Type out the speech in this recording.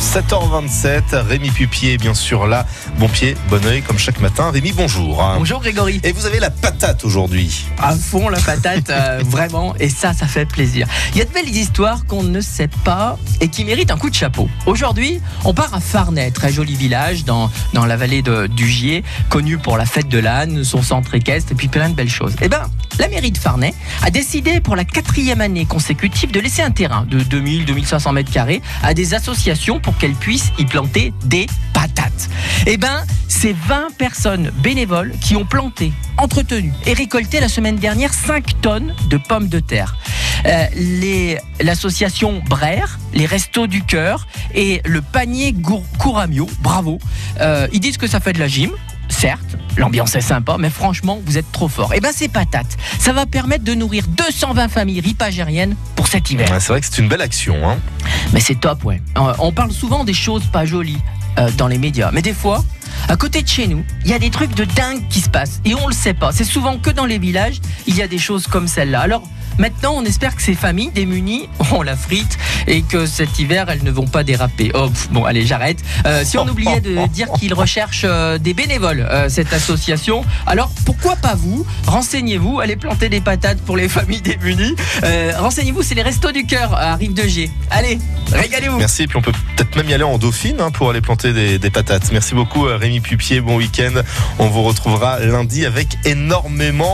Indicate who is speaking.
Speaker 1: 7h27, Rémi Pupier, bien sûr là. Bon pied, bon oeil, comme chaque matin. Rémi, bonjour.
Speaker 2: Bonjour Grégory.
Speaker 1: Et vous avez la patate aujourd'hui.
Speaker 2: À fond la patate, euh, vraiment. Et ça, ça fait plaisir. Il y a de belles histoires qu'on ne sait pas et qui méritent un coup de chapeau. Aujourd'hui, on part à Farnay, très joli village dans, dans la vallée de, du Gier, connu pour la fête de l'âne, son centre équestre et puis plein de belles choses. Eh ben, la mairie de Farnay a décidé pour la quatrième année consécutive de laisser un terrain de 2000-2500 mètres carrés à des associations pour qu'elles puissent y planter des patates. Eh ben, c'est 20 personnes bénévoles qui ont planté, entretenu et récolté la semaine dernière 5 tonnes de pommes de terre. Euh, L'association Brère, les Restos du Cœur et le panier Couramio, bravo, euh, ils disent que ça fait de la gym, certes, l'ambiance est sympa, mais franchement, vous êtes trop fort. Et ben ces patates, ça va permettre de nourrir 220 familles ripagériennes pour cet hiver.
Speaker 1: Ouais, c'est vrai que c'est une belle action. Hein.
Speaker 2: Mais c'est top, ouais. Euh, On parle souvent des choses pas jolies euh, dans les médias, mais des fois, à côté de chez nous, il y a des trucs de dingue qui se passent et on le sait pas. C'est souvent que dans les villages, il y a des choses comme celle-là. Alors maintenant, on espère que ces familles démunies ont la frite et que cet hiver, elles ne vont pas déraper. Oh, pff, bon, allez, j'arrête. Euh, si on oubliait de dire qu'ils recherchent euh, des bénévoles, euh, cette association, alors pourquoi pas vous? Renseignez-vous, allez planter des patates pour les familles démunies. Renseignez-vous, c'est les Restos du Cœur à Rive de G. Allez, régalez-vous.
Speaker 1: Merci. Et puis on peut peut-être même y aller en dauphine hein, pour aller planter des, des patates. Merci beaucoup, Rémi Pupier. Bon week-end. On vous retrouvera lundi avec énormément